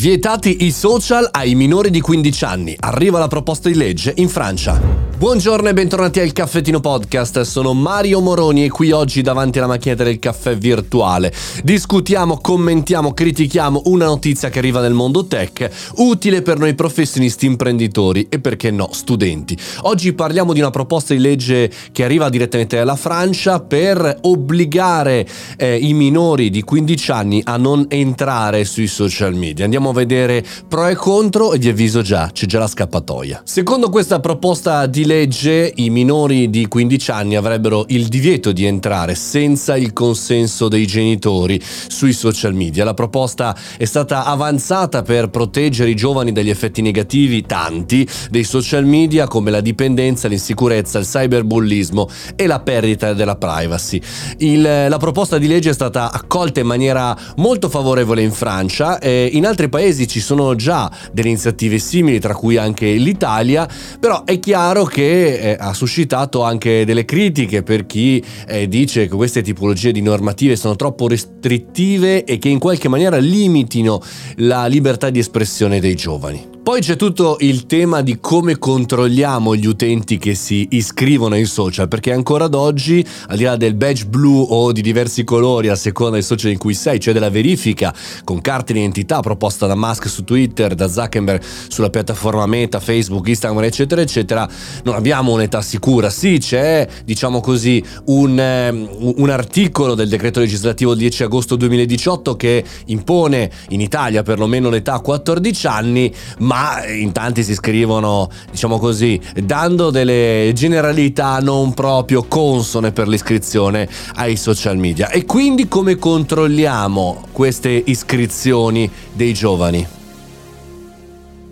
Vietati i social ai minori di 15 anni. Arriva la proposta di legge in Francia. Buongiorno e bentornati al Caffettino Podcast, sono Mario Moroni e qui oggi davanti alla macchinetta del caffè virtuale discutiamo, commentiamo, critichiamo una notizia che arriva nel mondo tech, utile per noi professionisti imprenditori e perché no studenti. Oggi parliamo di una proposta di legge che arriva direttamente dalla Francia per obbligare eh, i minori di 15 anni a non entrare sui social media. Andiamo a vedere pro e contro e vi avviso già, c'è già la scappatoia. Secondo questa proposta di legge i minori di 15 anni avrebbero il divieto di entrare senza il consenso dei genitori sui social media. La proposta è stata avanzata per proteggere i giovani dagli effetti negativi, tanti, dei social media come la dipendenza, l'insicurezza, il cyberbullismo e la perdita della privacy. Il, la proposta di legge è stata accolta in maniera molto favorevole in Francia e in altri paesi ci sono già delle iniziative simili, tra cui anche l'Italia, però è chiaro che che eh, ha suscitato anche delle critiche per chi eh, dice che queste tipologie di normative sono troppo restrittive e che in qualche maniera limitino la libertà di espressione dei giovani. Poi c'è tutto il tema di come controlliamo gli utenti che si iscrivono ai social, perché ancora ad oggi, al di là del badge blu o di diversi colori a seconda dei social in cui sei, cioè della verifica con carte di identità proposta da Musk su Twitter, da Zuckerberg sulla piattaforma Meta, Facebook, Instagram, eccetera, eccetera, non abbiamo un'età sicura. Sì, c'è, diciamo così, un, um, un articolo del decreto legislativo 10 agosto 2018 che impone in Italia perlomeno l'età a 14 anni, ma in tanti si scrivono, diciamo così, dando delle generalità non proprio consone per l'iscrizione ai social media. E quindi come controlliamo queste iscrizioni dei giovani?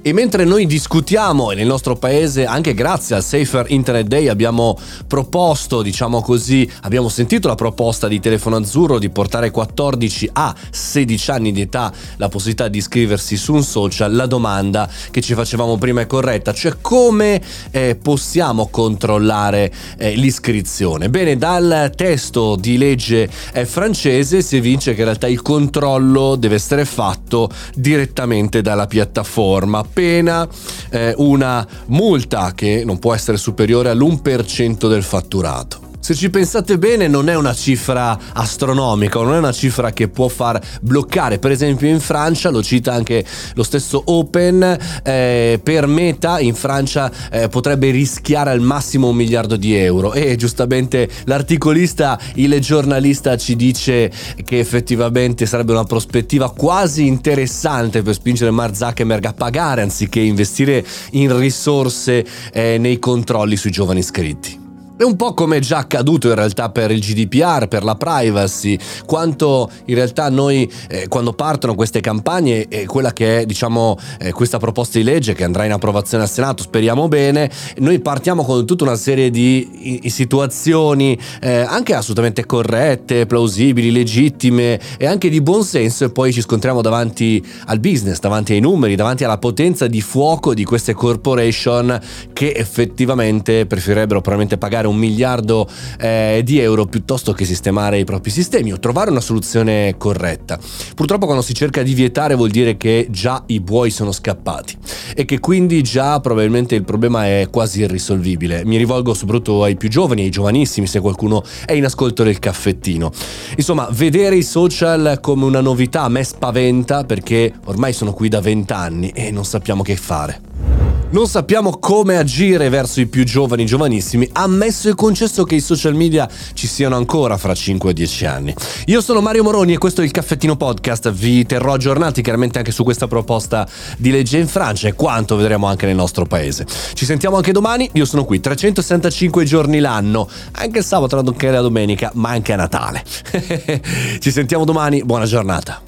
E mentre noi discutiamo, e nel nostro paese, anche grazie al Safer Internet Day, abbiamo proposto, diciamo così, abbiamo sentito la proposta di Telefono Azzurro di portare 14 a 16 anni di età la possibilità di iscriversi su un social, la domanda che ci facevamo prima è corretta, cioè come eh, possiamo controllare eh, l'iscrizione? Bene, dal testo di legge francese si evince che in realtà il controllo deve essere fatto direttamente dalla piattaforma pena eh, una multa che non può essere superiore all'1% del fatturato. Se ci pensate bene non è una cifra astronomica, non è una cifra che può far bloccare. Per esempio in Francia, lo cita anche lo stesso Open, eh, per Meta in Francia eh, potrebbe rischiare al massimo un miliardo di euro e giustamente l'articolista, il giornalista ci dice che effettivamente sarebbe una prospettiva quasi interessante per spingere Mark Zuckerberg a pagare anziché investire in risorse eh, nei controlli sui giovani iscritti. È un po' come è già accaduto in realtà per il GDPR, per la privacy, quanto in realtà noi eh, quando partono queste campagne e quella che è diciamo eh, questa proposta di legge che andrà in approvazione al Senato, speriamo bene, noi partiamo con tutta una serie di situazioni eh, anche assolutamente corrette, plausibili, legittime e anche di buon senso e poi ci scontriamo davanti al business, davanti ai numeri, davanti alla potenza di fuoco di queste corporation che effettivamente preferirebbero probabilmente pagare un miliardo eh, di euro piuttosto che sistemare i propri sistemi o trovare una soluzione corretta. Purtroppo quando si cerca di vietare vuol dire che già i buoi sono scappati e che quindi già probabilmente il problema è quasi irrisolvibile. Mi rivolgo soprattutto ai più giovani, ai giovanissimi, se qualcuno è in ascolto del caffettino. Insomma, vedere i social come una novità a me spaventa perché ormai sono qui da vent'anni e non sappiamo che fare. Non sappiamo come agire verso i più giovani, giovanissimi, ammesso e concesso che i social media ci siano ancora fra 5 e 10 anni. Io sono Mario Moroni e questo è il Caffettino Podcast. Vi terrò aggiornati chiaramente anche su questa proposta di legge in Francia e quanto vedremo anche nel nostro paese. Ci sentiamo anche domani, io sono qui 365 giorni l'anno, anche il sabato, anche la domenica, ma anche a Natale. ci sentiamo domani, buona giornata.